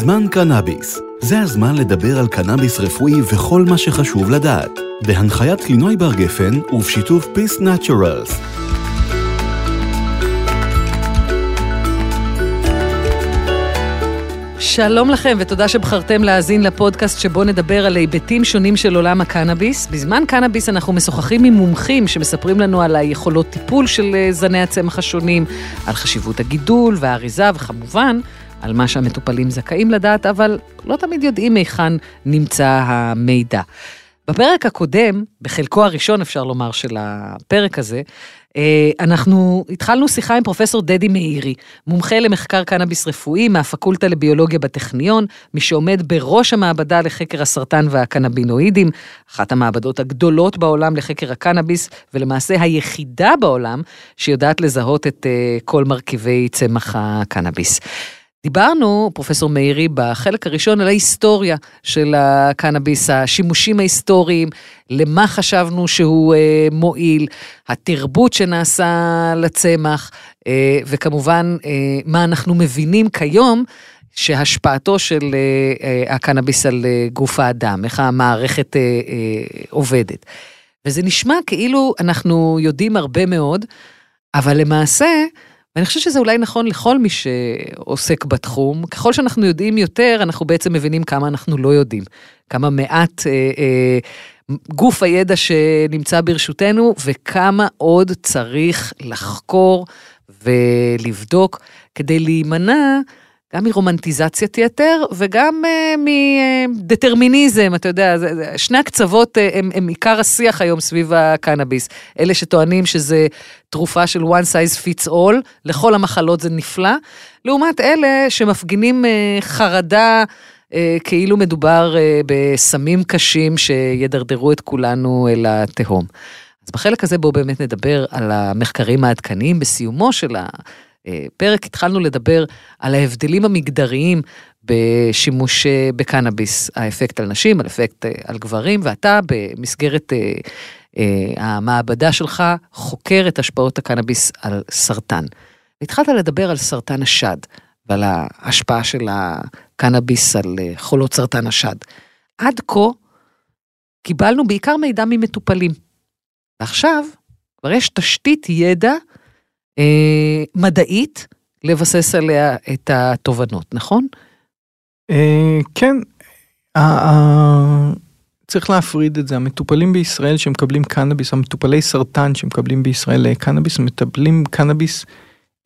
זמן קנאביס. זה הזמן לדבר על קנאביס רפואי וכל מה שחשוב לדעת. בהנחיית לינוי בר גפן ובשיתוף Peace Naturals. שלום לכם ותודה שבחרתם להאזין לפודקאסט שבו נדבר על היבטים שונים של עולם הקנאביס. בזמן קנאביס אנחנו משוחחים עם מומחים שמספרים לנו על היכולות טיפול של אה, זני הצמח השונים, על חשיבות הגידול והאריזה וכמובן על מה שהמטופלים זכאים לדעת, אבל לא תמיד יודעים היכן נמצא המידע. בפרק הקודם, בחלקו הראשון אפשר לומר של הפרק הזה, אה, אנחנו התחלנו שיחה עם פרופסור דדי מאירי, מומחה למחקר קנאביס רפואי מהפקולטה לביולוגיה בטכניון, מי שעומד בראש המעבדה לחקר הסרטן והקנבינואידים, אחת המעבדות הגדולות בעולם לחקר הקנאביס, ולמעשה היחידה בעולם שיודעת לזהות את אה, כל מרכיבי צמח הקנאביס. דיברנו, פרופסור מאירי, בחלק הראשון על ההיסטוריה של הקנאביס, השימושים ההיסטוריים, למה חשבנו שהוא אה, מועיל, התרבות שנעשה לצמח, אה, וכמובן, אה, מה אנחנו מבינים כיום שהשפעתו של אה, אה, הקנאביס על אה, גוף האדם, איך המערכת אה, אה, עובדת. וזה נשמע כאילו אנחנו יודעים הרבה מאוד, אבל למעשה, ואני חושבת שזה אולי נכון לכל מי שעוסק בתחום. ככל שאנחנו יודעים יותר, אנחנו בעצם מבינים כמה אנחנו לא יודעים. כמה מעט אה, אה, גוף הידע שנמצא ברשותנו, וכמה עוד צריך לחקור ולבדוק כדי להימנע גם מרומנטיזציית יתר וגם uh, מדטרמיניזם, אתה יודע, שני הקצוות uh, הם, הם עיקר השיח היום סביב הקנאביס. אלה שטוענים שזה תרופה של one size fits all, לכל המחלות זה נפלא, לעומת אלה שמפגינים uh, חרדה uh, כאילו מדובר uh, בסמים קשים שידרדרו את כולנו אל התהום. אז בחלק הזה בואו באמת נדבר על המחקרים העדכניים בסיומו של ה... פרק התחלנו לדבר על ההבדלים המגדריים בשימוש אה, בקנאביס, האפקט על נשים, האפקט אה, על גברים, ואתה במסגרת אה, המעבדה שלך חוקר את השפעות הקנאביס על סרטן. התחלת לדבר על סרטן השד ועל ההשפעה של הקנאביס על חולות סרטן השד. עד כה קיבלנו בעיקר מידע ממטופלים. ועכשיו כבר יש תשתית ידע אה, מדעית לבסס עליה את התובנות, נכון? אה, כן, אה, צריך להפריד את זה, המטופלים בישראל שמקבלים קנאביס, המטופלי סרטן שמקבלים בישראל אה, קנאביס, מטפלים קנאביס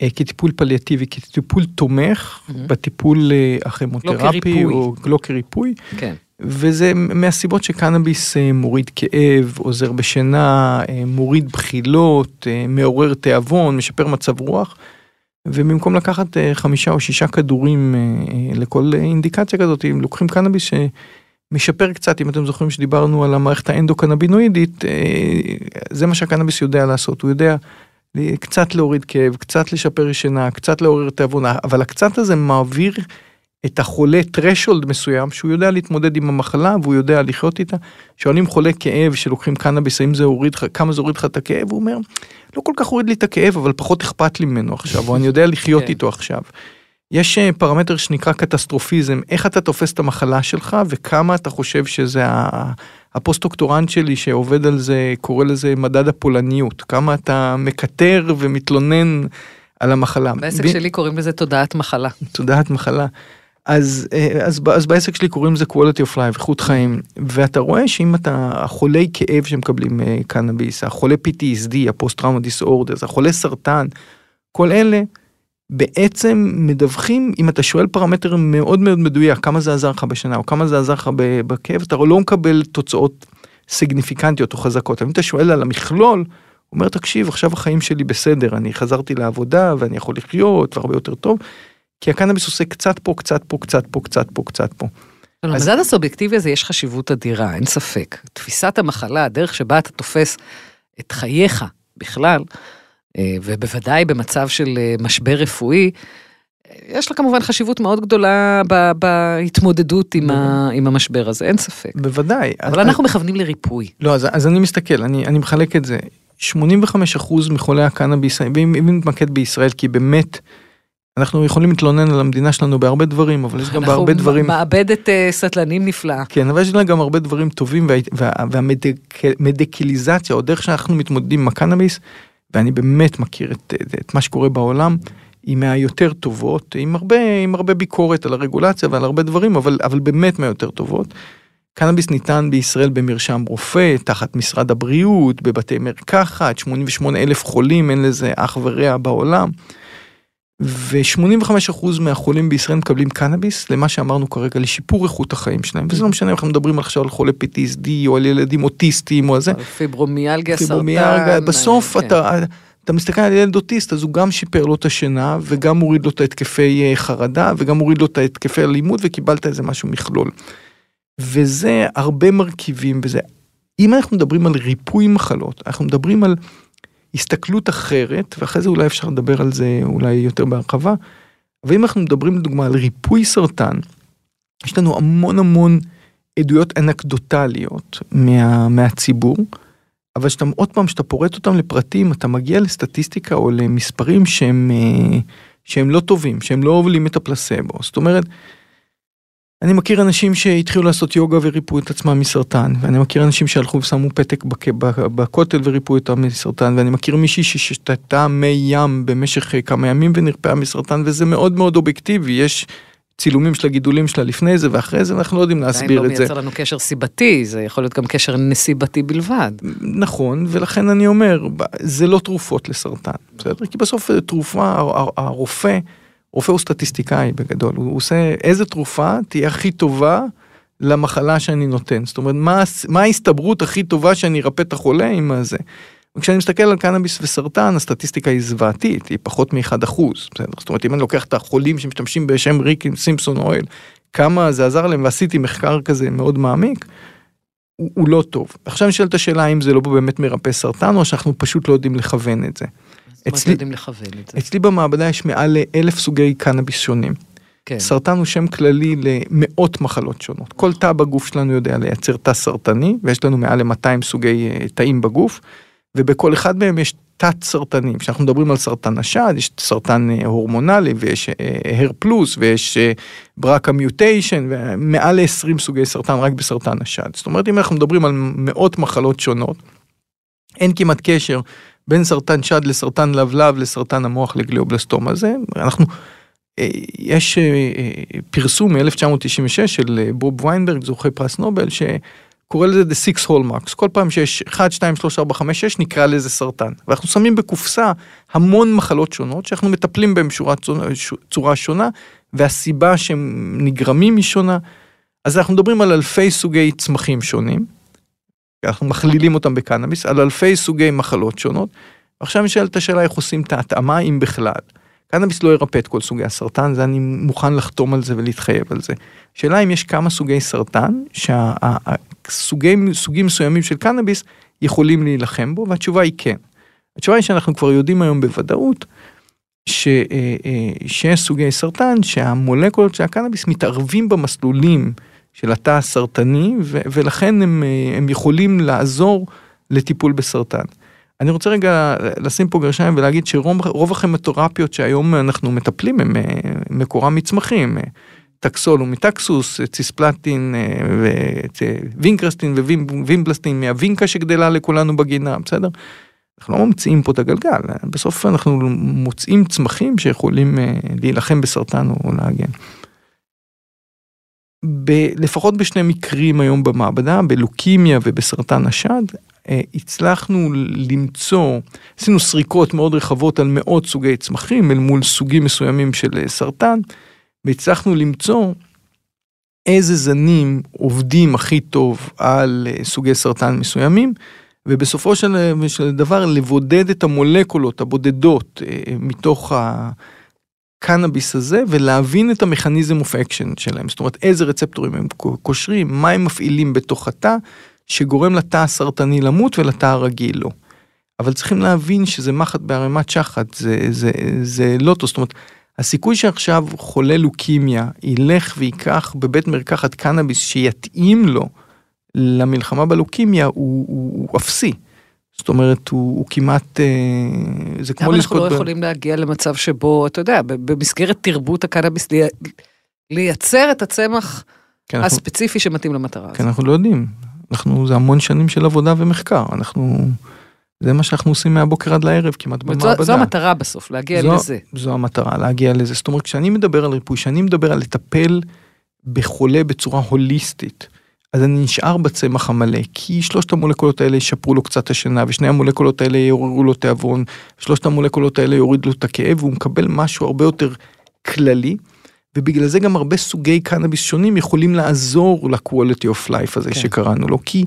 אה, כטיפול פליאטיבי, כטיפול תומך mm-hmm. בטיפול אה, הכימותרפי, לא או לא כריפוי. כן. וזה מהסיבות שקנאביס אה, מוריד כאב, עוזר בשינה, אה, מוריד בחילות, אה, מעורר תיאבון, משפר מצב רוח. ובמקום לקחת חמישה או שישה כדורים לכל אינדיקציה כזאת, אם לוקחים קנאביס שמשפר קצת, אם אתם זוכרים שדיברנו על המערכת האנדוקנבינואידית, זה מה שהקנאביס יודע לעשות, הוא יודע קצת להוריד כאב, קצת לשפר שינה, קצת לעורר תיאבון, אבל הקצת הזה מעביר את החולה threshold מסוים שהוא יודע להתמודד עם המחלה והוא יודע לחיות איתה. שואלים חולה כאב שלוקחים קנאביס האם זה הוריד לך כמה זה הוריד לך את הכאב הוא אומר לא כל כך הוריד לי את הכאב אבל פחות אכפת לי ממנו עכשיו או אני יודע לחיות כן. איתו עכשיו. יש אה, פרמטר שנקרא קטסטרופיזם איך אתה תופס את המחלה שלך וכמה אתה חושב שזה הפוסט-דוקטורנט שלי שעובד על זה קורא לזה מדד הפולניות כמה אתה מקטר ומתלונן על המחלה. בעסק ב... שלי קוראים לזה תודעת מחלה. תודעת מחלה. אז, אה, אז, אז בעסק שלי קוראים לזה quality of life, איכות חיים, ואתה רואה שאם אתה, החולי כאב שמקבלים אה, קנאביס, החולי PTSD, ה post trauma disorders, החולי סרטן, כל אלה בעצם מדווחים, אם אתה שואל פרמטר מאוד מאוד מדויק, כמה זה עזר לך בשנה, או כמה זה עזר לך בכאב, אתה לא מקבל תוצאות סיגניפיקנטיות או חזקות. אם אתה שואל על המכלול, אומר, תקשיב, עכשיו החיים שלי בסדר, אני חזרתי לעבודה ואני יכול לחיות והרבה יותר טוב. כי הקנאביס עושה קצת פה, קצת פה, קצת פה, קצת פה, קצת פה. למדד הסובייקטיבי הזה יש חשיבות אדירה, אין ספק. תפיסת המחלה, הדרך שבה אתה תופס את חייך בכלל, אה, ובוודאי במצב של אה, משבר רפואי, יש לה כמובן חשיבות מאוד גדולה בהתמודדות עם, ה, עם המשבר הזה, אין ספק. בוודאי. אבל אנחנו אני... מכוונים לריפוי. לא, אז, אז אני מסתכל, אני, אני מחלק את זה. 85% מחולי הקנאביס, ואם נתמקד בישראל, כי באמת אנחנו יכולים להתלונן על המדינה שלנו בהרבה דברים, אבל יש גם בהרבה דברים... אנחנו מעבדת uh, סטלנים נפלאה. כן, אבל יש לה גם הרבה דברים טובים, וה, והמדיקליזציה, או דרך שאנחנו מתמודדים עם הקנאביס, ואני באמת מכיר את, את מה שקורה בעולם, היא מהיותר טובות, עם הרבה, עם הרבה ביקורת על הרגולציה ועל הרבה דברים, אבל, אבל באמת מהיותר טובות. קנאביס ניתן בישראל במרשם רופא, תחת משרד הבריאות, בבתי מרקחת, 88 אלף חולים, אין לזה אח ורע בעולם. ו-85% מהחולים בישראל מקבלים קנאביס למה שאמרנו כרגע לשיפור איכות החיים שלהם וזה לא משנה אם אנחנו מדברים עכשיו על חולי PTSD או על ילדים אוטיסטים או על זה. פיברומיאלגיה, סרטן. בסוף כן. אתה, אתה מסתכל על ילד אוטיסט אז הוא גם שיפר לו את השינה וגם הוריד לו את ההתקפי אה, חרדה וגם הוריד לו את ההתקפי אלימות וקיבלת איזה משהו מכלול. וזה הרבה מרכיבים וזה. אם אנחנו מדברים על ריפוי מחלות אנחנו מדברים על הסתכלות אחרת, ואחרי זה אולי אפשר לדבר על זה אולי יותר בהרחבה, אבל אם אנחנו מדברים לדוגמה על ריפוי סרטן, יש לנו המון המון עדויות אנקדוטליות מה, מהציבור, אבל שאתה עוד פעם, שאתה פורט אותם לפרטים, אתה מגיע לסטטיסטיקה או למספרים שהם, אה, שהם לא טובים, שהם לא הובלים את הפלסבו. זאת אומרת, אני מכיר אנשים שהתחילו לעשות יוגה וריפו את עצמם מסרטן, ואני מכיר אנשים שהלכו ושמו פתק בכותל וריפו אותם מסרטן, ואני מכיר מישהי ששתתה מי ים במשך כמה ימים ונרפאה מסרטן, וזה מאוד מאוד אובייקטיבי, יש צילומים של הגידולים שלה לפני זה ואחרי זה, אנחנו לא יודעים להסביר לא את זה. זה לא מייצר לנו קשר סיבתי, זה יכול להיות גם קשר נסיבתי בלבד. נכון, ולכן אני אומר, זה לא תרופות לסרטן, בסדר? כי בסוף תרופה, הרופא, רופא הוא סטטיסטיקאי בגדול, הוא עושה איזה תרופה תהיה הכי טובה למחלה שאני נותן. זאת אומרת, מה, מה ההסתברות הכי טובה שאני ארפא את החולה עם הזה. וכשאני מסתכל על קנאביס וסרטן, הסטטיסטיקה היא זוועתית, היא פחות מ-1%. בסדר? זאת אומרת, אם אני לוקח את החולים שמשתמשים בשם ריק סימפסון אוהל, כמה זה עזר להם, ועשיתי מחקר כזה מאוד מעמיק, הוא, הוא לא טוב. עכשיו נשאלת השאלה האם זה לא באמת מרפא סרטן, או שאנחנו פשוט לא יודעים לכוון את זה. אצלי, יודעים לכוון את זה. אצלי במעבדה יש מעל לאלף סוגי קנאביס שונים. כן. סרטן הוא שם כללי למאות מחלות שונות. כל תא בגוף שלנו יודע לייצר תא סרטני, ויש לנו מעל ל-200 סוגי אה, תאים בגוף, ובכל אחד מהם יש תת סרטנים. כשאנחנו מדברים על סרטן השד, יש סרטן אה, הורמונלי, ויש הר פלוס, ויש ברקה מיוטיישן, ומעל ל-20 סוגי סרטן רק בסרטן השד. זאת אומרת, אם אנחנו מדברים על מאות מחלות שונות, אין כמעט קשר בין סרטן שד לסרטן לבלב לסרטן המוח לגליובלסטומה. זה אנחנו אה, יש אה, אה, פרסום מ-1996 של בוב ויינברג זוכה פרס נובל שקורא לזה the six hallmarks. כל פעם שיש 1 2 3 4 5 6 נקרא לזה סרטן. ואנחנו שמים בקופסה המון מחלות שונות שאנחנו מטפלים בהם שורה צורה שונה והסיבה שהם נגרמים היא שונה. אז אנחנו מדברים על אלפי סוגי צמחים שונים אנחנו מכלילים אותם בקנאביס על אלפי סוגי מחלות שונות. עכשיו נשאלת השאלה איך עושים את ההתאמה אם בכלל. קנאביס לא ירפא את כל סוגי הסרטן זה אני מוכן לחתום על זה ולהתחייב על זה. שאלה אם יש כמה סוגי סרטן שהסוגים סוגים מסוימים של קנאביס יכולים להילחם בו והתשובה היא כן. התשובה היא שאנחנו כבר יודעים היום בוודאות ש, אה, אה, שיש סוגי סרטן שהמולקולות של הקנאביס מתערבים במסלולים של התא הסרטני, ו- ולכן הם, אה, הם יכולים לעזור לטיפול בסרטן. אני רוצה רגע לשים פה גרשיים ולהגיד שרוב הכימותרפיות שהיום אנחנו מטפלים הם אה, מקורם מצמחים. אה, טקסול ומיטקסוס, ציספלטין וינקריסטין ווינבלסטין מהוינקה שגדלה לכולנו בגינה, בסדר? אנחנו לא ממציאים פה את הגלגל, בסוף אנחנו מוצאים צמחים שיכולים להילחם בסרטן או להגן. ב, לפחות בשני מקרים היום במעבדה, בלוקימיה ובסרטן השד, אה, הצלחנו למצוא, עשינו סריקות מאוד רחבות על מאות סוגי צמחים אל מול סוגים מסוימים של אה, סרטן, והצלחנו למצוא איזה זנים עובדים הכי טוב על אה, סוגי סרטן מסוימים, ובסופו של, של דבר לבודד את המולקולות הבודדות מתוך ה... הקנאביס הזה ולהבין את ה mechanism of action שלהם, זאת אומרת איזה רצפטורים הם קושרים, מה הם מפעילים בתוך התא, שגורם לתא הסרטני למות ולתא הרגיל לא. אבל צריכים להבין שזה מחט בערימת שחת, זה, זה, זה לא טוב, זאת אומרת, הסיכוי שעכשיו חולה לוקימיה ילך ויקח בבית מרקחת קנאביס שיתאים לו למלחמה בלוקימיה הוא, הוא, הוא אפסי. זאת אומרת, הוא, הוא כמעט, אה, זה כמו למה אנחנו לזכות לא ב- יכולים להגיע למצב שבו, אתה יודע, במסגרת תרבות הקנאביס, לי- לייצר את הצמח כן, אנחנו, הספציפי שמתאים למטרה כן, הזאת. אנחנו לא יודעים. אנחנו, זה המון שנים של עבודה ומחקר. אנחנו, זה מה שאנחנו עושים מהבוקר עד לערב כמעט במעבדה. זו, זו המטרה בסוף, להגיע זו- לזה. זו המטרה, להגיע לזה. זאת אומרת, כשאני מדבר על ריפוי, כשאני מדבר על לטפל בחולה בצורה הוליסטית, אז אני נשאר בצמח המלא, כי שלושת המולקולות האלה ישפרו לו קצת השינה, ושני המולקולות האלה יעוררו לו תיאבון, שלושת המולקולות האלה יורידו לו את הכאב, והוא מקבל משהו הרבה יותר כללי, ובגלל זה גם הרבה סוגי קנאביס שונים יכולים לעזור ל-quality of life הזה כן. שקראנו לו, כי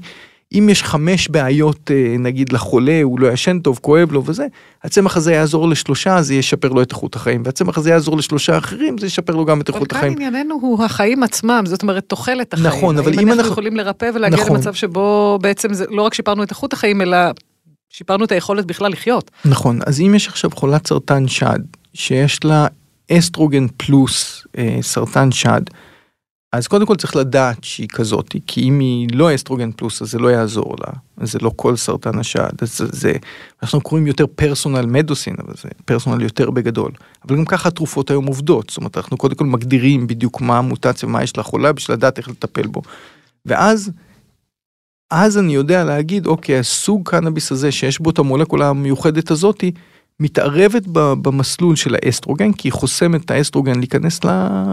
אם יש חמש בעיות אה, נגיד לחולה, הוא לא ישן טוב, כואב לו וזה, הצמח הזה יעזור לשלושה, זה ישפר לו את איכות החיים, והצמח הזה יעזור לשלושה אחרים, זה ישפר לו גם את אבל איכות כאן החיים. ענייננו הוא החיים עצמם, זאת אומרת, תוחלת החיים. נכון, אבל אם אנחנו אנחנו- יכולים לרפא ולהגיע נכון. למצב שבו בעצם זה לא רק שיפרנו את איכות החיים, אלא שיפרנו את היכולת בכלל לחיות. נכון, אז אם יש עכשיו חולת סרטן שד, שיש לה אסטרוגן פלוס אה, סרטן שד, אז קודם כל צריך לדעת שהיא כזאת, כי אם היא לא אסטרוגן פלוס אז זה לא יעזור לה, זה לא כל סרטן השד, אז זה, זה אנחנו קוראים יותר פרסונל מדוסין, אבל זה פרסונל יותר בגדול. אבל גם ככה התרופות היום עובדות, זאת אומרת אנחנו קודם כל מגדירים בדיוק מה המוטציה, מה יש לחולה, בשביל לדעת איך לטפל בו. ואז אז אני יודע להגיד, אוקיי, הסוג קנאביס הזה שיש בו את המולקולה המיוחדת הזאתי, מתערבת במסלול של האסטרוגן, כי היא חוסמת את האסטרוגן להיכנס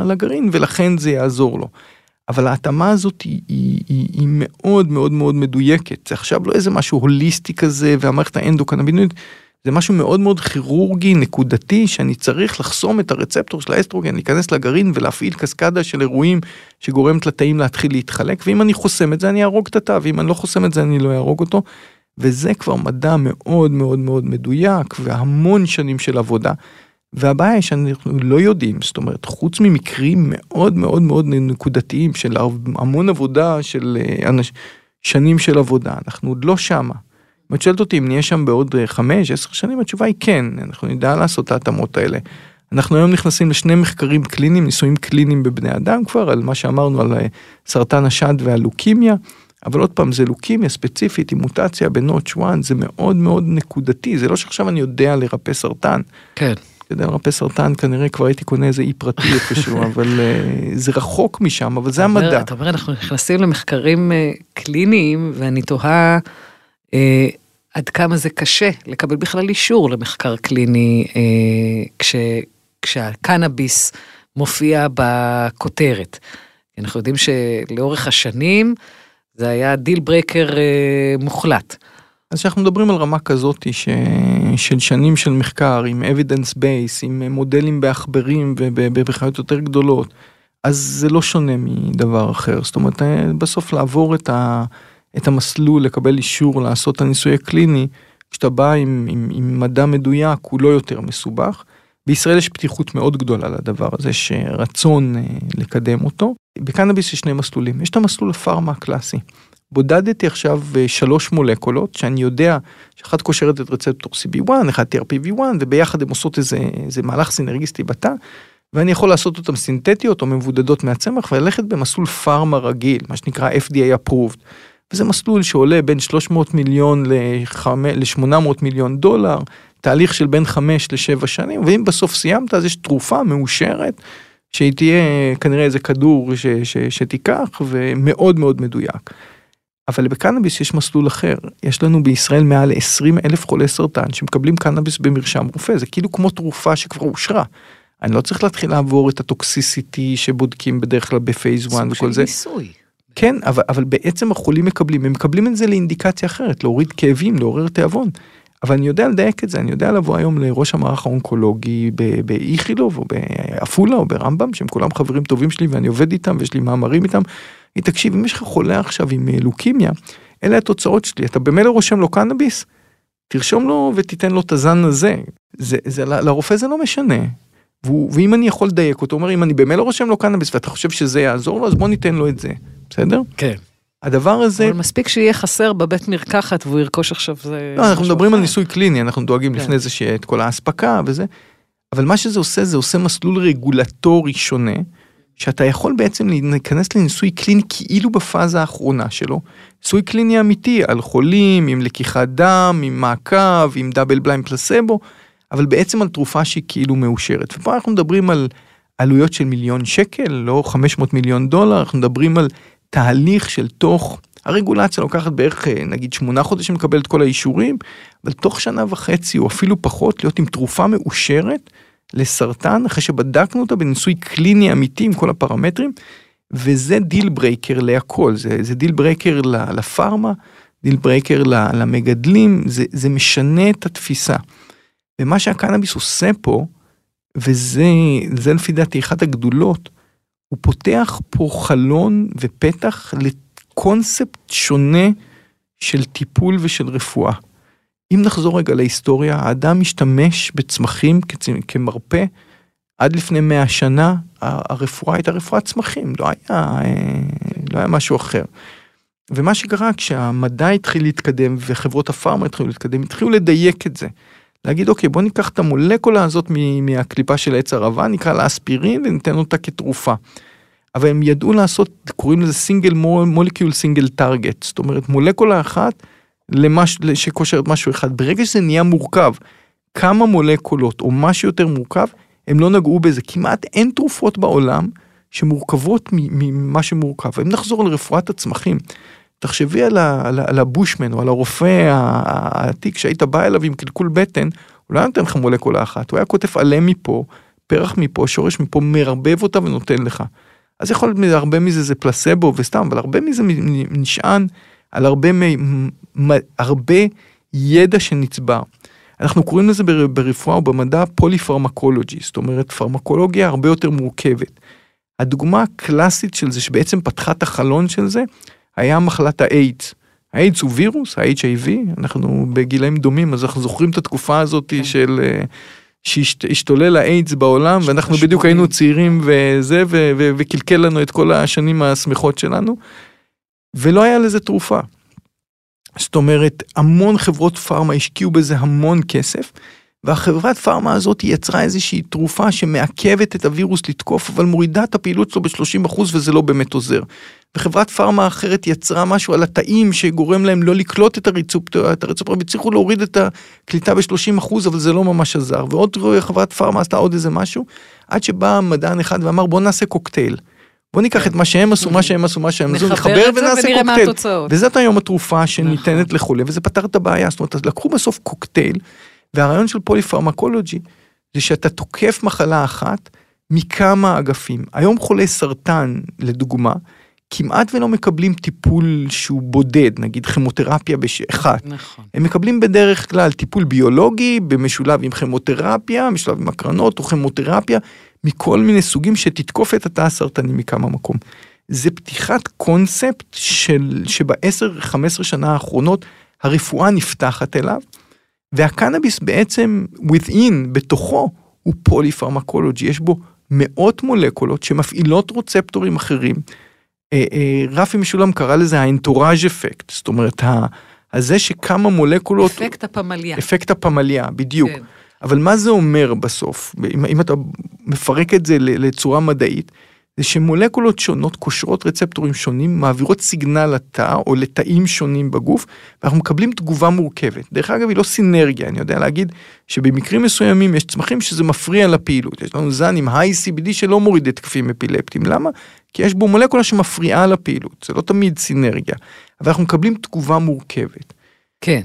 לגרעין, ולכן זה יעזור לו. אבל ההתאמה הזאת היא, היא, היא, היא מאוד מאוד מאוד מדויקת. זה עכשיו לא איזה משהו הוליסטי כזה, והמערכת האנדוקנבינואית, זה משהו מאוד מאוד כירורגי, נקודתי, שאני צריך לחסום את הרצפטור של האסטרוגן, להיכנס לגרעין ולהפעיל קסקדה של אירועים שגורמת לתאים להתחיל להתחלק, ואם אני חוסם את זה אני אהרוג את התא, ואם אני לא חוסם את זה אני לא אהרוג אותו. וזה כבר מדע מאוד מאוד מאוד מדויק, והמון שנים של עבודה. והבעיה היא שאנחנו לא יודעים, זאת אומרת, חוץ ממקרים מאוד מאוד מאוד נקודתיים של המון עבודה של אה, אנש, שנים של עבודה, אנחנו עוד לא שמה. אם את שואלת אותי אם נהיה שם בעוד אה, חמש, עשר שנים, התשובה היא כן, אנחנו נדע לעשות את ההתאמות האלה. אנחנו היום נכנסים לשני מחקרים קליניים, ניסויים קליניים בבני אדם כבר, על מה שאמרנו על אה, סרטן השד והלוקימיה, אבל עוד פעם, זה לוקימיה ספציפית עם מוטציה בנוטש 1, זה מאוד מאוד נקודתי, זה לא שעכשיו אני יודע לרפא סרטן. כן. כדי לרפא סרטן כנראה כבר הייתי קונה איזה אי פרטי איפשהו, אבל אה, זה רחוק משם, אבל זה המדע. אתה אומר, אנחנו נכנסים למחקרים אה, קליניים, ואני תוהה אה, עד כמה זה קשה לקבל בכלל אישור למחקר קליני אה, כש, כשהקנאביס מופיע בכותרת. אנחנו יודעים שלאורך השנים זה היה deal breaker אה, מוחלט. אז כשאנחנו מדברים על רמה כזאת ש... של שנים של מחקר עם evidence base, עם מודלים בעכברים ובחיות יותר גדולות, אז זה לא שונה מדבר אחר. זאת אומרת, אה, בסוף לעבור את, ה... את המסלול, לקבל אישור לעשות את הניסוי הקליני, כשאתה בא עם, עם, עם מדע מדויק, הוא לא יותר מסובך. בישראל יש פתיחות מאוד גדולה לדבר הזה, יש רצון אה, לקדם אותו. בקנאביס יש שני מסלולים, יש את המסלול הפארמה הקלאסי. בודדתי עכשיו אה, שלוש מולקולות שאני יודע שאחת קושרת את רצפטור CB1, אחד TRPV1 וביחד הן עושות איזה, איזה מהלך סינרגיסטי בתא ואני יכול לעשות אותן סינתטיות או מבודדות מהצמח וללכת במסלול פארמה רגיל, מה שנקרא FDA approved. וזה מסלול שעולה בין 300 מיליון ל-800 מיליון דולר, תהליך של בין 5 ל-7 שנים, ואם בסוף סיימת אז יש תרופה מאושרת שהיא תהיה כנראה איזה כדור ש- ש- שתיקח ומאוד מאוד מדויק. אבל בקנאביס יש מסלול אחר, יש לנו בישראל מעל 20 אלף חולי סרטן שמקבלים קנאביס במרשם רופא, זה כאילו כמו תרופה שכבר אושרה. אני לא צריך להתחיל לעבור את הטוקסיסיטי שבודקים בדרך כלל בפייס 1 סוג וכל זה. ניסוי. כן, אבל, אבל בעצם החולים מקבלים, הם מקבלים את זה לאינדיקציה אחרת, להוריד כאבים, לעורר תיאבון. אבל אני יודע לדייק את זה, אני יודע לבוא היום לראש המערך האונקולוגי באיכילוב או בעפולה או ברמב"ם, שהם כולם חברים טובים שלי ואני עובד איתם ויש לי מאמרים איתם. תקשיב, אם יש לך חולה עכשיו עם אה, לוקימיה, אלה התוצאות שלי, אתה במילא רושם לו קנאביס, תרשום לו ותיתן לו את הזן הזה. זה, זה, לרופא זה לא משנה. והוא, ואם אני יכול לדייק אותו, הוא אומר, אם אני במילא רושם לו קנאביס ואתה חושב שזה יעזור לו, אז בוא ניתן לו את זה, בסדר? כן. הדבר הזה, אבל מספיק שיהיה חסר בבית מרקחת והוא ירכוש עכשיו זה... לא, אנחנו מדברים על אחר. ניסוי קליני, אנחנו דואגים כן. לפני זה שיהיה את כל האספקה וזה, אבל מה שזה עושה, זה עושה מסלול רגולטורי שונה, שאתה יכול בעצם להיכנס לניסוי קליני כאילו בפאזה האחרונה שלו, ניסוי קליני אמיתי על חולים, עם לקיחת דם, עם מעקב, עם דאבל בליין פלסבו, אבל בעצם על תרופה שהיא כאילו מאושרת. ופה אנחנו מדברים על עלויות של מיליון שקל, לא 500 מיליון דולר, אנחנו מדברים על תהליך של תוך, הרגולציה לוקחת בערך נגיד שמונה חודשים לקבל את כל האישורים, אבל תוך שנה וחצי או אפילו פחות להיות עם תרופה מאושרת לסרטן אחרי שבדקנו אותה בניסוי קליני אמיתי עם כל הפרמטרים, וזה deal breaker להכל, זה, זה deal breaker לפארמה, deal breaker למגדלים, זה, זה משנה את התפיסה. ומה שהקנאביס עושה פה, וזה לפי דעתי אחת הגדולות, הוא פותח פה חלון ופתח לקונספט שונה של טיפול ושל רפואה. אם נחזור רגע להיסטוריה, האדם משתמש בצמחים כמרפא. עד לפני 100 שנה הרפואה הייתה רפואת צמחים, לא היה, אה, לא היה משהו אחר. ומה שקרה כשהמדע התחיל להתקדם וחברות הפארמה התחילו להתקדם, התחילו לדייק את זה. להגיד אוקיי בוא ניקח את המולקולה הזאת מהקליפה של עץ ערבה, נקרא לה אספירין וניתן אותה כתרופה. אבל הם ידעו לעשות, קוראים לזה סינגל מולקיול סינגל טארגט, זאת אומרת מולקולה אחת למש, שקושרת משהו אחד. ברגע שזה נהיה מורכב, כמה מולקולות או משהו יותר מורכב, הם לא נגעו בזה. כמעט אין תרופות בעולם שמורכבות ממה שמורכב. אם נחזור לרפואת הצמחים, תחשבי על, ה, על, על הבושמן או על הרופא העתיק שהיית בא אליו עם קלקול בטן, הוא לא היה נותן לך מולקולה אחת, הוא היה כותב עלה מפה, פרח מפה, שורש מפה, מרבב אותה ונותן לך. אז יכול להיות הרבה מזה זה פלסבו וסתם, אבל הרבה מזה נשען על הרבה, הרבה ידע שנצבר. אנחנו קוראים לזה ברפואה ובמדע פוליפרמקולוגי, זאת אומרת פרמקולוגיה הרבה יותר מורכבת. הדוגמה הקלאסית של זה שבעצם פתחה את החלון של זה, היה מחלת האיידס. האיידס הוא וירוס, ה-HIV, אנחנו בגילאים דומים, אז אנחנו זוכרים את התקופה הזאת כן. של... אה, שהשתולל האיידס בעולם ואנחנו בדיוק היינו צעירים וזה וקלקל לנו את כל השנים השמחות שלנו ולא היה לזה תרופה. זאת אומרת, המון חברות פארמה השקיעו בזה המון כסף, והחברת פארמה הזאת יצרה איזושהי תרופה שמעכבת את הווירוס לתקוף, אבל מורידה את הפעילות שלו ב-30% וזה לא באמת עוזר. וחברת פארמה אחרת יצרה משהו על התאים שגורם להם לא לקלוט את הריצופטור, את הריצופטור, והצליחו להוריד את הקליטה ב-30% אבל זה לא ממש עזר. ועוד חברת פארמה עשתה עוד איזה משהו, עד שבא מדען אחד ואמר בוא נעשה קוקטייל. בוא ניקח את מה שהם עשו, מה שהם עשו, מה שהם עשו, נחבר ונעשה קוקטייל. וזאת היום התרופה שניתנת נכון. לחולה, וזה פתר את הבעיה. זאת אומרת, לקחו בסוף קוקטייל, והרעיון של פוליפרמקולוגי זה שאתה תוקף מחלה אחת מכמה אגפים. היום חולי סרטן, לדוגמה, כמעט ולא מקבלים טיפול שהוא בודד, נגיד כימותרפיה באחת. נכון. הם מקבלים בדרך כלל טיפול ביולוגי במשולב עם כימותרפיה, משולב עם הקרנות או כימותרפיה, מכל מיני סוגים שתתקוף את התא הסרטני מכמה מקום. זה פתיחת קונספט של, שב-10-15 שנה האחרונות הרפואה נפתחת אליו, והקנאביס בעצם within, בתוכו, הוא פוליפרמקולוגי, יש בו מאות מולקולות שמפעילות רוצפטורים אחרים. אה, אה, רפי משולם קרא לזה האנטוראז' אפקט, זאת אומרת, הזה שכמה מולקולות... אפקט הפמליה. אפקט הפמליה, בדיוק. כן. אבל מה זה אומר בסוף, אם, אם אתה מפרק את זה לצורה מדעית, זה שמולקולות שונות קושרות רצפטורים שונים, מעבירות סיגנל לתא או לתאים שונים בגוף, ואנחנו מקבלים תגובה מורכבת. דרך אגב, היא לא סינרגיה, אני יודע להגיד שבמקרים מסוימים יש צמחים שזה מפריע לפעילות. יש לנו זן עם היי CBD שלא מוריד התקפים אפילפטיים. למה? כי יש בו מולקולה שמפריעה לפעילות, זה לא תמיד סינרגיה, אבל אנחנו מקבלים תגובה מורכבת. כן.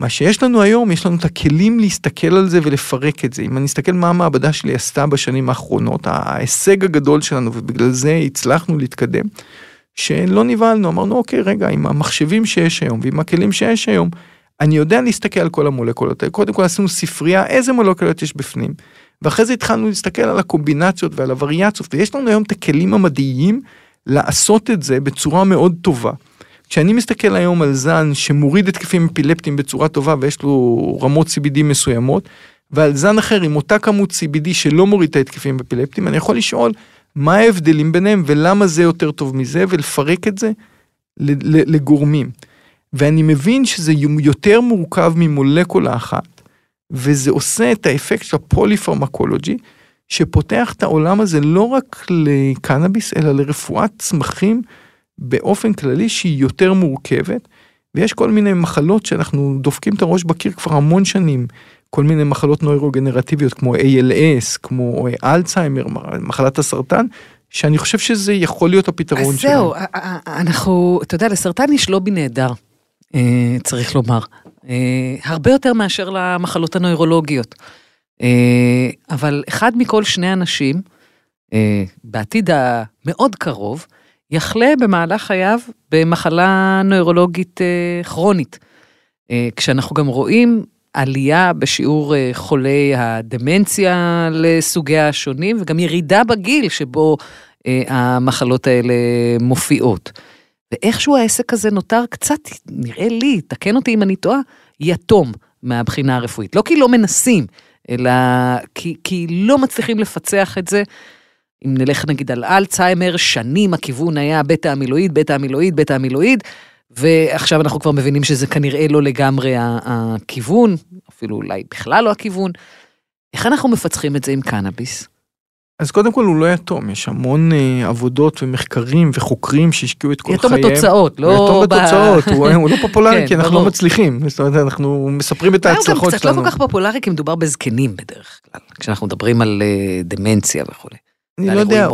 מה שיש לנו היום, יש לנו את הכלים להסתכל על זה ולפרק את זה. אם אני אסתכל מה המעבדה שלי עשתה בשנים האחרונות, ההישג הגדול שלנו, ובגלל זה הצלחנו להתקדם, שלא נבהלנו, אמרנו, אוקיי, רגע, עם המחשבים שיש היום ועם הכלים שיש היום, אני יודע להסתכל על כל המולקולות קודם כל עשינו ספרייה, איזה מולקולות יש בפנים, ואחרי זה התחלנו להסתכל על הקומבינציות ועל הווריאציות, ויש לנו היום את הכלים המדעיים לעשות את זה בצורה מאוד טובה. כשאני מסתכל היום על זן שמוריד התקפים אפילפטיים בצורה טובה ויש לו רמות CBD מסוימות, ועל זן אחר עם אותה כמות CBD שלא מוריד את ההתקפים אפילפטיים, אני יכול לשאול מה ההבדלים ביניהם ולמה זה יותר טוב מזה ולפרק את זה לגורמים. ואני מבין שזה יותר מורכב ממולקולה אחת, וזה עושה את האפקט של הפוליפרמקולוגי, שפותח את העולם הזה לא רק לקנאביס, אלא לרפואת צמחים באופן כללי שהיא יותר מורכבת. ויש כל מיני מחלות שאנחנו דופקים את הראש בקיר כבר המון שנים. כל מיני מחלות נוירוגנרטיביות כמו ALS, כמו אלצהיימר, מחלת הסרטן, שאני חושב שזה יכול להיות הפתרון שלנו. אז זהו, אנחנו, אתה יודע, לסרטן יש לובי נהדר, אה, צריך לומר. אה, הרבה יותר מאשר למחלות הנוירולוגיות. אה, אבל אחד מכל שני אנשים, בעתיד המאוד קרוב, יחלה במהלך חייו במחלה נוירולוגית כרונית. כשאנחנו גם רואים עלייה בשיעור חולי הדמנציה לסוגיה השונים, וגם ירידה בגיל שבו המחלות האלה מופיעות. ואיכשהו העסק הזה נותר קצת, נראה לי, תקן אותי אם אני טועה, יתום מהבחינה הרפואית. לא כי לא מנסים, אלא כי, כי לא מצליחים לפצח את זה. אם נלך נגיד על אלצהיימר, שנים הכיוון היה בטא המילואיד, בטא המילואיד, בטא המילואיד, ועכשיו אנחנו כבר מבינים שזה כנראה לא לגמרי הכיוון, אפילו אולי בכלל לא הכיוון. איך אנחנו מפצחים את זה עם קנאביס? אז קודם כל הוא לא יתום, יש המון אה, עבודות ומחקרים וחוקרים שהשקיעו את כל יתום חייהם. יתום בתוצאות, לא... יתום בתוצאות, הוא, הוא לא פופולרי כן, כי אנחנו ברור. לא מצליחים, זאת אומרת אנחנו מספרים את ההצלחות שלנו. הוא גם קצת לא כל כך פופולרי כי מדובר בזקנים בדרך כלל, כשאנחנו מדברים על uh, דמנציה וכולי. אני לא יודע,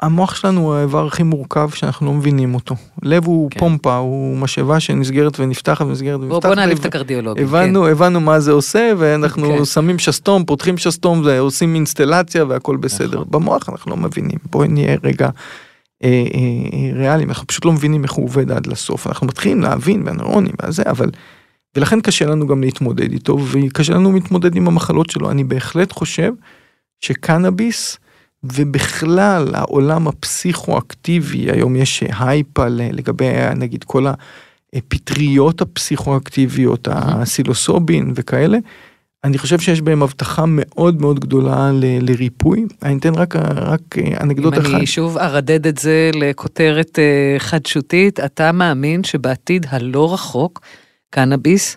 המוח שלנו הוא האיבר הכי מורכב שאנחנו לא מבינים אותו. לב הוא כן. פומפה, הוא משאבה שנסגרת ונפתחת ונסגרת ונפתחת. בוא נעליב את הקרדיולוגים. הבנו, כן. הבנו מה זה עושה ואנחנו כן. שמים שסתום, פותחים שסתום, עושים אינסטלציה והכל בסדר. נכון. במוח אנחנו לא מבינים, בואי נהיה רגע אה, אה, ריאליים, אנחנו פשוט לא מבינים איך הוא עובד עד לסוף. אנחנו מתחילים להבין בנוירונים וזה, אבל... ולכן קשה לנו גם להתמודד איתו, וקשה לנו להתמודד עם המחלות שלו. אני בהחלט חושב שקנאביס, ובכלל העולם הפסיכואקטיבי, היום יש הייפ על לגבי נגיד כל הפטריות הפסיכואקטיביות, הפסילוסיבין וכאלה. אני חושב שיש בהם הבטחה מאוד מאוד גדולה ל, לריפוי. אני אתן רק, רק אנקדוטה אחת. אם אני שוב ארדד את זה לכותרת אה, חדשותית, אתה מאמין שבעתיד הלא רחוק, קנאביס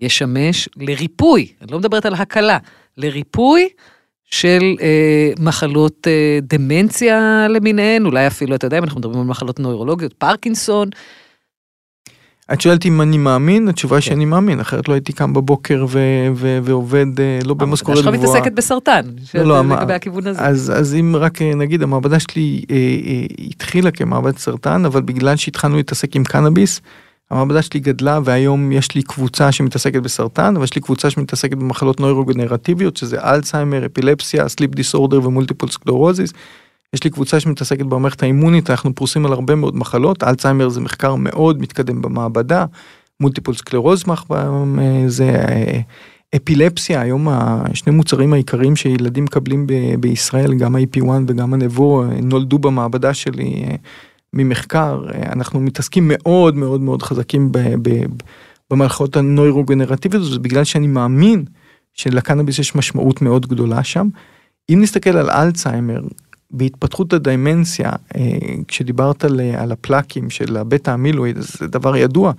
ישמש לריפוי, אני לא מדברת על הקלה, לריפוי של אה, מחלות אה, דמנציה למיניהן, אולי אפילו, אתה יודע, אם אנחנו מדברים על מחלות נוירולוגיות, פרקינסון. את שואלת אם אני מאמין, התשובה היא כן. שאני מאמין, אחרת לא הייתי קם בבוקר ו- ו- ועובד אה, לא במשכורת גבוהה. שלך מתעסקת בסרטן, לא, לא, לגבי הכיוון הזה. אז, אז אם רק אה, נגיד, המעבדה שלי אה, אה, התחילה כמעבדת סרטן, אבל בגלל שהתחלנו להתעסק עם קנאביס, המעבדה שלי גדלה והיום יש לי קבוצה שמתעסקת בסרטן ויש לי קבוצה שמתעסקת במחלות נוירודגנרטיביות שזה אלצהיימר, אפילפסיה, sleep disorder ו multiple sclerosis. יש לי קבוצה שמתעסקת במערכת האימונית, אנחנו פרוסים על הרבה מאוד מחלות, אלצהיימר זה מחקר מאוד מתקדם במעבדה, multiple sclerosis זה אה, אפילפסיה, היום השני מוצרים העיקריים שילדים מקבלים בישראל, גם ה-IP1 וגם הנבו, נולדו במעבדה שלי. אה, ממחקר, אה, אנחנו מתעסקים מאוד מאוד מאוד חזקים ב, ב, במערכות הנוירוגנרטיביות, זה בגלל שאני מאמין שלקנאביס יש משמעות מאוד גדולה שם. אם נסתכל על אלצהיימר, בהתפתחות הדיימנציה, אה, כשדיברת על, על הפלאקים של הבטא המילואיד, זה דבר ידוע,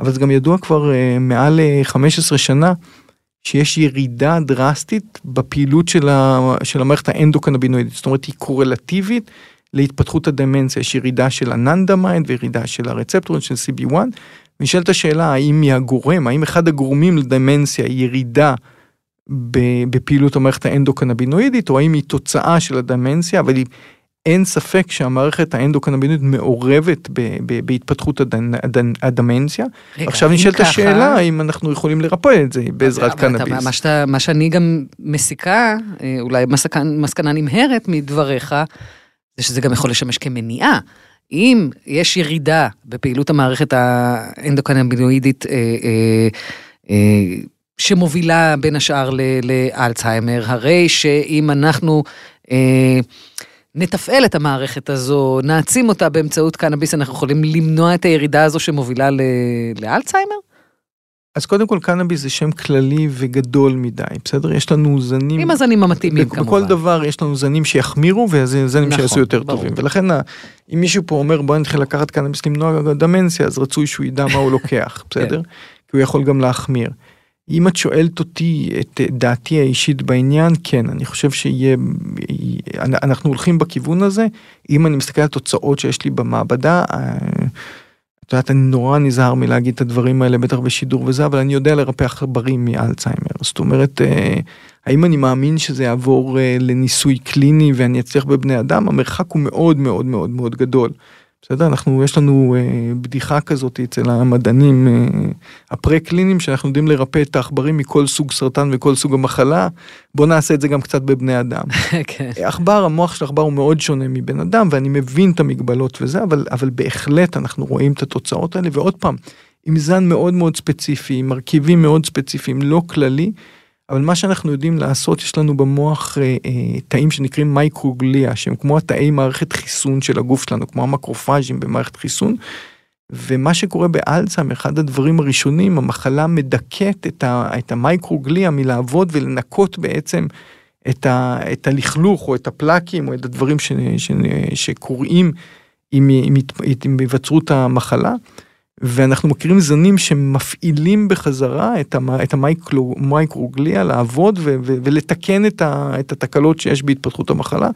אבל זה גם ידוע כבר אה, מעל 15 שנה, שיש ירידה דרסטית בפעילות של, ה, של המערכת האנדוקנבינואידית, זאת אומרת היא קורלטיבית להתפתחות הדמנציה, יש ירידה של האננדמיד וירידה של הרצפטורים של CB1. נשאלת השאלה האם היא הגורם, האם אחד הגורמים לדמנציה היא ירידה בפעילות המערכת האנדוקנבינואידית, או האם היא תוצאה של הדמנציה, אבל היא, אין ספק שהמערכת האנדוקנבינואידית מעורבת ב, ב, בהתפתחות הדנ, הדנ, הדמנציה. רגע, עכשיו נשאלת השאלה האם אנחנו יכולים לרפא את זה בעזרת קנאביס. מה, שאתה, מה שאני גם מסיקה, אה, אולי מסקנה נמהרת מדבריך, זה שזה גם יכול לשמש כמניעה. אם יש ירידה בפעילות המערכת האנדוקנבינואידית, אה, אה, אה, שמובילה בין השאר לאלצהיימר, הרי שאם אנחנו אה, נתפעל את המערכת הזו, נעצים אותה באמצעות קנאביס, אנחנו יכולים למנוע את הירידה הזו שמובילה לאלצהיימר? אז קודם כל קנאביס זה שם כללי וגדול מדי, בסדר? יש לנו זנים... עם הזנים המתאימים כמובן. בכל דבר יש לנו זנים שיחמירו וזנים נכון, שיעשו יותר ברור. טובים. ולכן אם מישהו פה אומר בוא נתחיל לקחת קנאביס למנוע דמנציה, אז רצוי שהוא ידע מה הוא לוקח, בסדר? כן. כי הוא יכול גם להחמיר. אם את שואלת אותי את דעתי האישית בעניין, כן, אני חושב שיהיה, אנחנו הולכים בכיוון הזה. אם אני מסתכל על תוצאות שיש לי במעבדה, אה, את יודעת, אני נורא נזהר מלהגיד את הדברים האלה, בטח בשידור וזה, אבל אני יודע לרפח עכברים מאלצהיימר. זאת אומרת, אה, האם אני מאמין שזה יעבור אה, לניסוי קליני ואני אצליח בבני אדם? המרחק הוא מאוד מאוד מאוד מאוד גדול. בסדר? אנחנו, יש לנו אה, בדיחה כזאת אצל המדענים אה, הפרה-קליניים, שאנחנו יודעים לרפא את העכברים מכל סוג סרטן וכל סוג המחלה, בוא נעשה את זה גם קצת בבני אדם. כן. עכבר, המוח של עכבר הוא מאוד שונה מבן אדם, ואני מבין את המגבלות וזה, אבל, אבל בהחלט אנחנו רואים את התוצאות האלה, ועוד פעם, עם זן מאוד מאוד ספציפי, עם מרכיבים מאוד ספציפיים, לא כללי. אבל מה שאנחנו יודעים לעשות, יש לנו במוח אה, אה, תאים שנקראים מייקרוגליה, שהם כמו התאי מערכת חיסון של הגוף שלנו, כמו המקרופאז'ים במערכת חיסון. ומה שקורה באלצהיימר, אחד הדברים הראשונים, המחלה מדכאת את, את המייקרוגליה מלעבוד ולנקות בעצם את, ה, את הלכלוך או את הפלקים או את הדברים שקורים עם, עם, עם היווצרות המחלה. ואנחנו מכירים זנים שמפעילים בחזרה את, המ, את המייקרוגליה לעבוד ו, ו, ולתקן את, ה, את התקלות שיש בהתפתחות המחלה.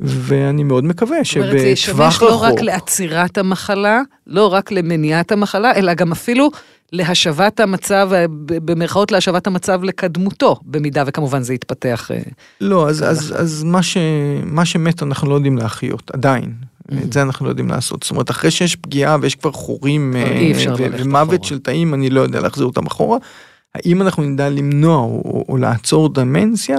ואני מאוד מקווה שבטווח רחוק... זאת אומרת, זה ישמש לא רק לעצירת המחלה, לא רק למניעת המחלה, אלא גם אפילו להשבת המצב, במרכאות להשבת המצב לקדמותו, במידה וכמובן זה יתפתח. אה, לא, אז, אז, אז מה, ש, מה שמת אנחנו לא יודעים להחיות, עדיין. את זה אנחנו לא יודעים לעשות. זאת אומרת, אחרי שיש פגיעה ויש כבר חורים אה, ומוות של תאים, אני לא יודע להחזיר אותם אחורה. האם אנחנו נדע למנוע או, או לעצור דמנציה?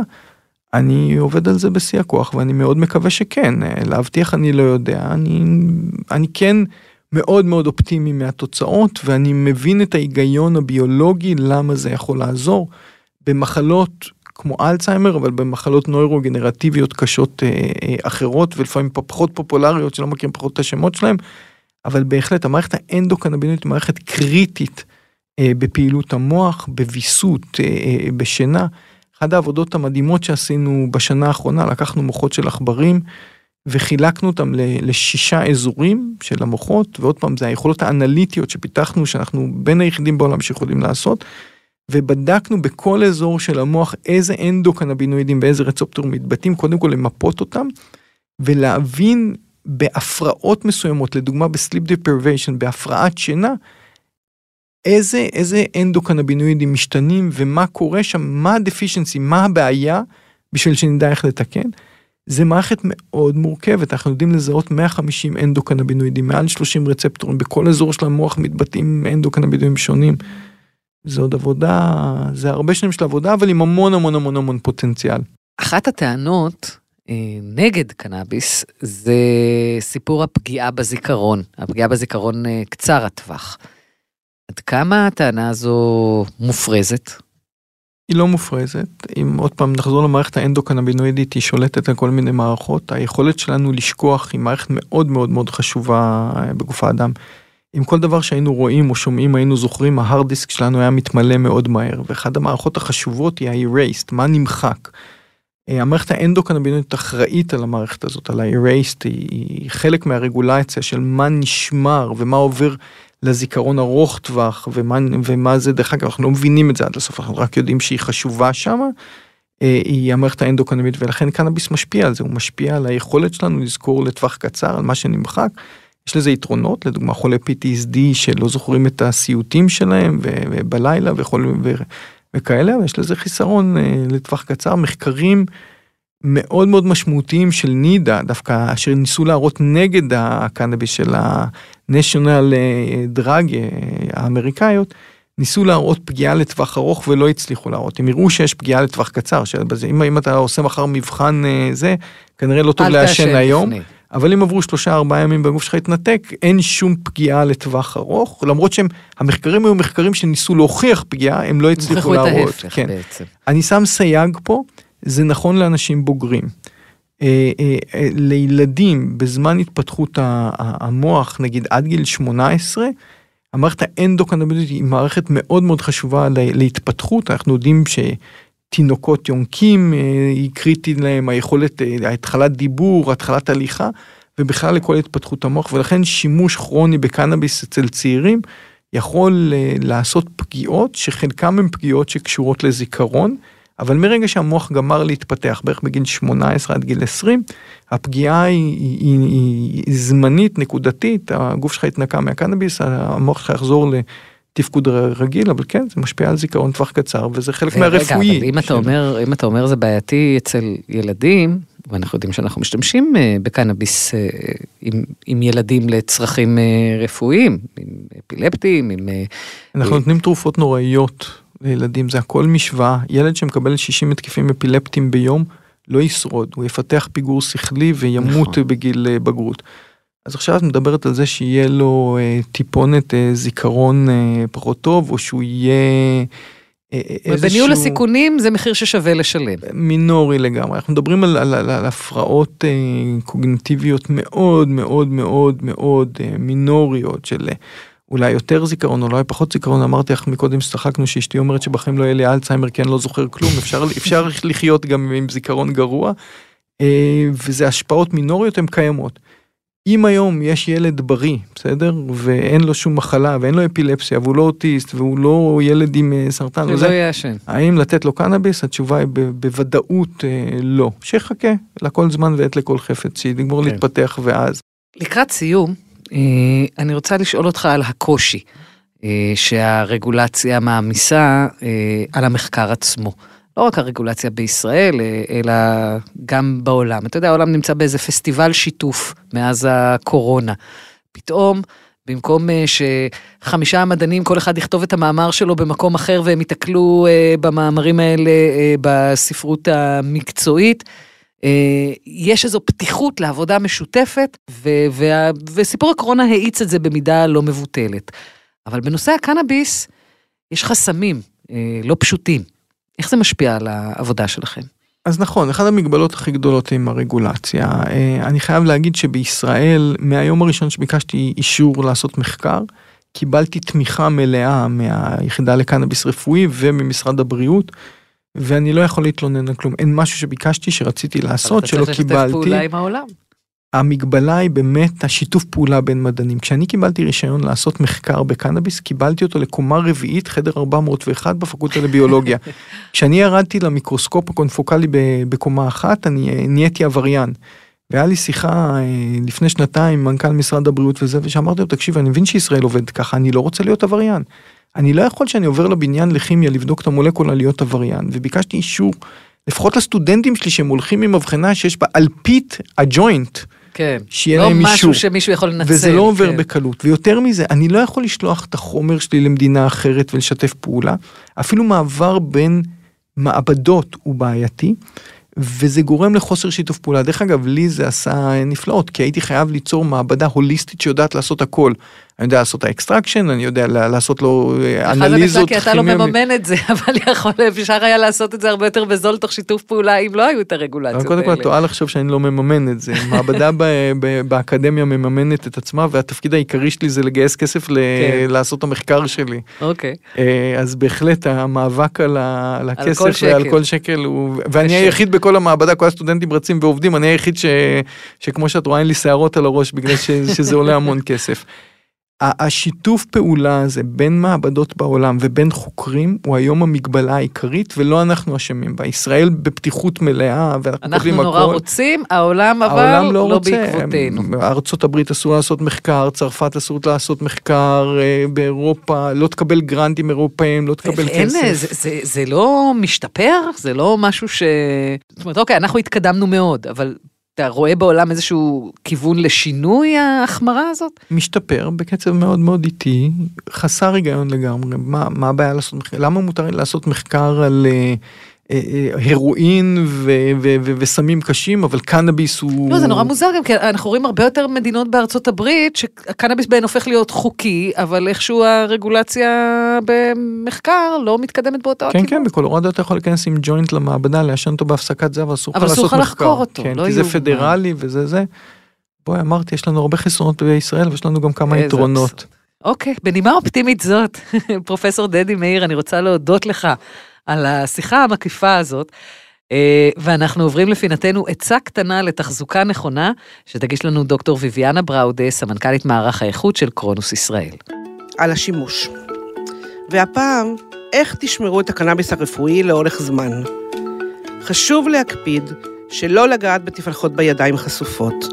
אני עובד על זה בשיא הכוח ואני מאוד מקווה שכן. אה, להבטיח אני לא יודע. אני, אני כן מאוד מאוד אופטימי מהתוצאות ואני מבין את ההיגיון הביולוגי למה זה יכול לעזור. במחלות כמו אלצהיימר, אבל במחלות נוירוגנרטיביות קשות אה, אה, אחרות, ולפעמים פחות פופולריות, שלא מכירים פחות את השמות שלהם, אבל בהחלט המערכת האנדוקנבינית היא מערכת קריטית אה, בפעילות המוח, בוויסות, בשינה. אחת העבודות המדהימות שעשינו בשנה האחרונה, לקחנו מוחות של עכברים, וחילקנו אותם לשישה אזורים של המוחות, ועוד פעם, זה היכולות האנליטיות שפיתחנו, שאנחנו בין היחידים בעולם שיכולים לעשות. ובדקנו בכל אזור של המוח איזה אנדוקנבינואידים ואיזה רצפטור מתבטאים, קודם כל למפות אותם, ולהבין בהפרעות מסוימות, לדוגמה ב sleep deprivation, בהפרעת שינה, איזה, איזה אנדוקנבינואידים משתנים ומה קורה שם, מה ה deficiency, מה הבעיה, בשביל שנדע איך לתקן. זה מערכת מאוד מורכבת, אנחנו יודעים לזהות 150 אנדוקנבינואידים, מעל 30 רצפטורים, בכל אזור של המוח מתבטאים אנדוקנבינואידים שונים. זה עוד עבודה, זה הרבה שנים של עבודה, אבל עם המון המון המון המון פוטנציאל. אחת הטענות אה, נגד קנאביס זה סיפור הפגיעה בזיכרון, הפגיעה בזיכרון אה, קצר הטווח. עד כמה הטענה הזו מופרזת? היא לא מופרזת. אם עוד פעם נחזור למערכת האנדוקנבינואידית, היא שולטת על כל מיני מערכות. היכולת שלנו לשכוח היא מערכת מאוד מאוד מאוד חשובה אה, בגוף האדם. עם כל דבר שהיינו רואים או שומעים היינו זוכרים ההארד דיסק שלנו היה מתמלא מאוד מהר ואחד המערכות החשובות היא ה-erased מה נמחק. אה, המערכת האנדוקנבינית אחראית על המערכת הזאת על ה-erased היא חלק מהרגולציה של מה נשמר ומה עובר לזיכרון ארוך טווח ומה, ומה זה דרך אגב אנחנו לא מבינים את זה עד הסוף אנחנו רק יודעים שהיא חשובה שמה. אה, היא המערכת האנדוקנבינית ולכן קנאביס משפיע על זה הוא משפיע על היכולת שלנו לזכור לטווח קצר על מה שנמחק. יש לזה יתרונות, לדוגמה חולי PTSD שלא זוכרים את הסיוטים שלהם ובלילה וכל, ו, וכאלה, אבל יש לזה חיסרון אה, לטווח קצר. מחקרים מאוד מאוד משמעותיים של נידה, דווקא אשר ניסו להראות נגד הקנאביס של ה-National Drug אה, האמריקאיות, ניסו להראות פגיעה לטווח ארוך ולא הצליחו להראות. הם יראו שיש פגיעה לטווח קצר, שבזה, אם, אם אתה עושה מחר מבחן אה, זה, כנראה לא טוב לעשן היום. לפני. אבל אם עברו שלושה ארבעה ימים בגוף שלך התנתק, אין שום פגיעה לטווח ארוך, למרות שהם, המחקרים היו מחקרים שניסו להוכיח פגיעה, הם לא הצליחו להראות. כן. בעצם. אני שם סייג פה, זה נכון לאנשים בוגרים. אה, אה, אה, לילדים בזמן התפתחות המוח, נגיד עד גיל 18, המערכת האנדוקנבינית היא מערכת מאוד מאוד חשובה להתפתחות, אנחנו יודעים ש... תינוקות יונקים אה, היא קריטית להם, היכולת, אה, התחלת דיבור, התחלת הליכה, ובכלל לכל התפתחות המוח, ולכן שימוש כרוני בקנאביס אצל צעירים יכול אה, לעשות פגיעות שחלקם הן פגיעות שקשורות לזיכרון, אבל מרגע שהמוח גמר להתפתח, בערך בגיל 18 עד גיל 20, הפגיעה היא, היא, היא, היא זמנית, נקודתית, הגוף שלך התנקה מהקנאביס, המוח שלך יחזור לתפקוד רגיל, אבל כן, זה משפיע על זיכרון טווח קצר, וזה חלק מהרפואי. רגע, אבל אם, של... אתה אומר, אם אתה אומר זה בעייתי אצל ילדים, ואנחנו יודעים שאנחנו משתמשים אה, בקנאביס אה, עם, עם ילדים לצרכים אה, רפואיים, עם אפילפטיים, עם... אנחנו נותנים תרופות נוראיות לילדים, זה הכל משוואה. ילד שמקבל 60 התקפים אפילפטיים ביום, לא ישרוד, הוא יפתח פיגור שכלי וימות נכון. בגיל בגרות. אז עכשיו את מדברת על זה שיהיה לו אה, טיפונת אה, זיכרון אה, פחות טוב, או שהוא יהיה אה, אה, איזשהו... בניהול הסיכונים זה מחיר ששווה לשלם. מינורי לגמרי. אנחנו מדברים על, על, על, על הפרעות אה, קוגניטיביות מאוד מאוד מאוד מאוד אה, מינוריות של אה, אולי יותר זיכרון, אולי פחות זיכרון. אמרתי לך מקודם שצחקנו שאשתי אומרת שבחיים לא יהיה לי אלצהיימר כי אני לא זוכר כלום, אפשר, אפשר לחיות גם עם זיכרון גרוע. אה, וזה השפעות מינוריות, הן קיימות. אם היום יש ילד בריא, בסדר? ואין לו שום מחלה, ואין לו אפילפסיה, והוא לא אוטיסט, והוא לא ילד עם אה, סרטן, זה לא יעשן. האם לתת לו קנאביס? התשובה היא בוודאות אה, לא. שיחכה לכל זמן ועת לכל חפץ, שיגמור כן. להתפתח ואז. לקראת סיום, אה, אני רוצה לשאול אותך על הקושי שהרגולציה מעמיסה על המחקר עצמו. לא רק הרגולציה בישראל, אה, אלא גם בעולם. אתה יודע, העולם נמצא באיזה פסטיבל שיתוף מאז הקורונה. פתאום, במקום אה, שחמישה מדענים, כל אחד יכתוב את המאמר שלו במקום אחר והם ייתקלו אה, במאמרים האלה בספרות המקצועית, יש איזו פתיחות לעבודה משותפת, וסיפור הקורונה האיץ את זה במידה לא מבוטלת. אבל בנושא הקנאביס, יש חסמים לא פשוטים. איך זה משפיע על העבודה שלכם? אז נכון, אחת המגבלות הכי גדולות עם הרגולציה. אה, אני חייב להגיד שבישראל, מהיום הראשון שביקשתי אישור לעשות מחקר, קיבלתי תמיכה מלאה מהיחידה לקנאביס רפואי וממשרד הבריאות, ואני לא יכול להתלונן על כלום. אין משהו שביקשתי, שרציתי לעשות, שלא קיבלתי. אבל אתה צריך לשתף פעולה עם העולם. המגבלה היא באמת השיתוף פעולה בין מדענים. כשאני קיבלתי רישיון לעשות מחקר בקנאביס, קיבלתי אותו לקומה רביעית, חדר 401 בפקולטה לביולוגיה. כשאני ירדתי למיקרוסקופ הקונפוקלי בקומה אחת, אני אה, נהייתי עבריין. והיה לי שיחה אה, לפני שנתיים עם מנכ"ל משרד הבריאות וזה, ושאמרתי לו, תקשיב, אני מבין שישראל עובדת ככה, אני לא רוצה להיות עבריין. אני לא יכול שאני עובר לבניין לכימיה לבדוק את המולקולה להיות עבריין, וביקשתי אישור, לפחות לסטודנטים שלי שהם הולכים עם מבחנה שיש בה אלפית הג'וינט. כן. שיהיה לא להם אישור. לא משהו שמישהו יכול לנצל. וזה לא עובר כן. בקלות. ויותר מזה, אני לא יכול לשלוח את החומר שלי למדינה אחרת ולשתף פעולה. אפילו מעבר בין מעבדות הוא בעייתי. וזה גורם לחוסר שיתוף פעולה. דרך אגב, לי זה עשה נפלאות, כי הייתי חייב ליצור מעבדה הוליסטית שיודעת לעשות הכל. אני יודע לעשות ה extraction, אני יודע לעשות לו אה, אנליזות. כי אתה לא מממן את זה, אבל יכול, אפשר היה לעשות את זה הרבה יותר בזול תוך שיתוף פעולה, אם לא היו את הרגולציות האלה. קודם כל, טועה לחשוב שאני לא מממן את זה. מעבדה באקדמיה מממנת את עצמה, והתפקיד העיקרי שלי זה לגייס כסף כן. לעשות את המחקר שלי. אוקיי. אה, אז בהחלט המאבק על הכסף ועל כל שקל, ואני היחיד בכל המעבדה, כל הסטודנטים רצים ועובדים, אני היחיד שכמו שאת רואה אין לי שערות על הראש בגלל שזה עולה המון כסף. השיתוף פעולה הזה בין מעבדות בעולם ובין חוקרים הוא היום המגבלה העיקרית ולא אנחנו אשמים בה. ישראל בפתיחות מלאה ואנחנו כותבים הכל. אנחנו נורא רוצים, העולם אבל העולם לא, לא רוצה. בעקבותינו. ארצות הברית אסור לעשות מחקר, צרפת אסור לעשות מחקר, אה, באירופה לא תקבל גרנטים אירופאים, לא תקבל אין, כסף. זה, זה, זה לא משתפר? זה לא משהו ש... זאת אומרת, אוקיי, אנחנו התקדמנו מאוד, אבל אתה רואה בעולם איזשהו כיוון לשינוי ההחמרה הזאת? משתפר בקצב מאוד מאוד איטי, חסר היגיון לגמרי. מה, מה הבעיה לעשות מחקר? למה מותר לעשות מחקר על... Uh, הרואין וסמים קשים אבל קנאביס הוא לא זה נורא מוזר גם כי אנחנו רואים הרבה יותר מדינות בארצות הברית שקנאביס בהן הופך להיות חוקי אבל איכשהו הרגולציה במחקר לא מתקדמת באותו כן כן בקולורדו אתה יכול להיכנס עם ג'וינט למעבדה לעשן אותו בהפסקת זהב אסור לך לעשות מחקר. לחקור אותו, כן, לא כי זה פדרלי וזה זה. בואי אמרתי יש לנו הרבה חסרונות בישראל ויש לנו גם כמה יתרונות. אוקיי, בנימה אופטימית זאת, פרופסור דדי מאיר, אני רוצה להודות לך על השיחה המקיפה הזאת. אה, ואנחנו עוברים לפינתנו עצה קטנה לתחזוקה נכונה, שתגיש לנו דוקטור ויviana בראודה, סמנכ"לית מערך האיכות של קרונוס ישראל. על השימוש. והפעם, איך תשמרו את הקנאביס הרפואי לאורך זמן. חשוב להקפיד שלא לגעת בתפלחות בידיים חשופות.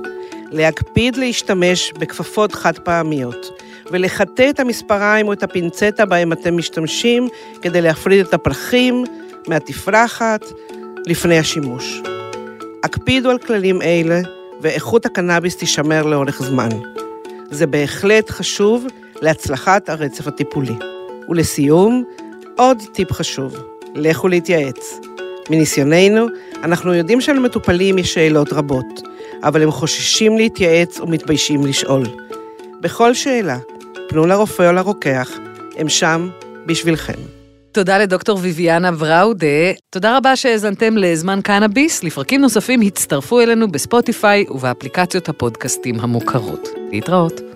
להקפיד להשתמש בכפפות חד פעמיות, ולחטא את המספריים או את הפינצטה בהם אתם משתמשים כדי להפריד את הפרחים מהתפרחת לפני השימוש. הקפידו על כללים אלה, ואיכות הקנאביס תישמר לאורך זמן. זה בהחלט חשוב להצלחת הרצף הטיפולי. ולסיום, עוד טיפ חשוב, לכו להתייעץ. מניסיוננו, אנחנו יודעים שלמטופלים יש שאלות רבות, אבל הם חוששים להתייעץ ומתביישים לשאול. בכל שאלה, פנו לרופא או לרוקח, הם שם בשבילכם. תודה לדוקטור ויviana בראודה. תודה רבה שהאזנתם לזמן קנאביס. לפרקים נוספים הצטרפו אלינו בספוטיפיי ובאפליקציות הפודקאסטים המוכרות. להתראות.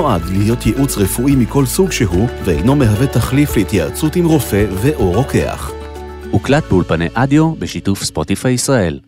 נועד להיות ייעוץ רפואי מכל סוג שהוא, ואינו מהווה תחליף להתייעצות עם רופא ו/או רוקח. הוקלט באולפני אדיו בשיתוף ספוטיפיי ישראל.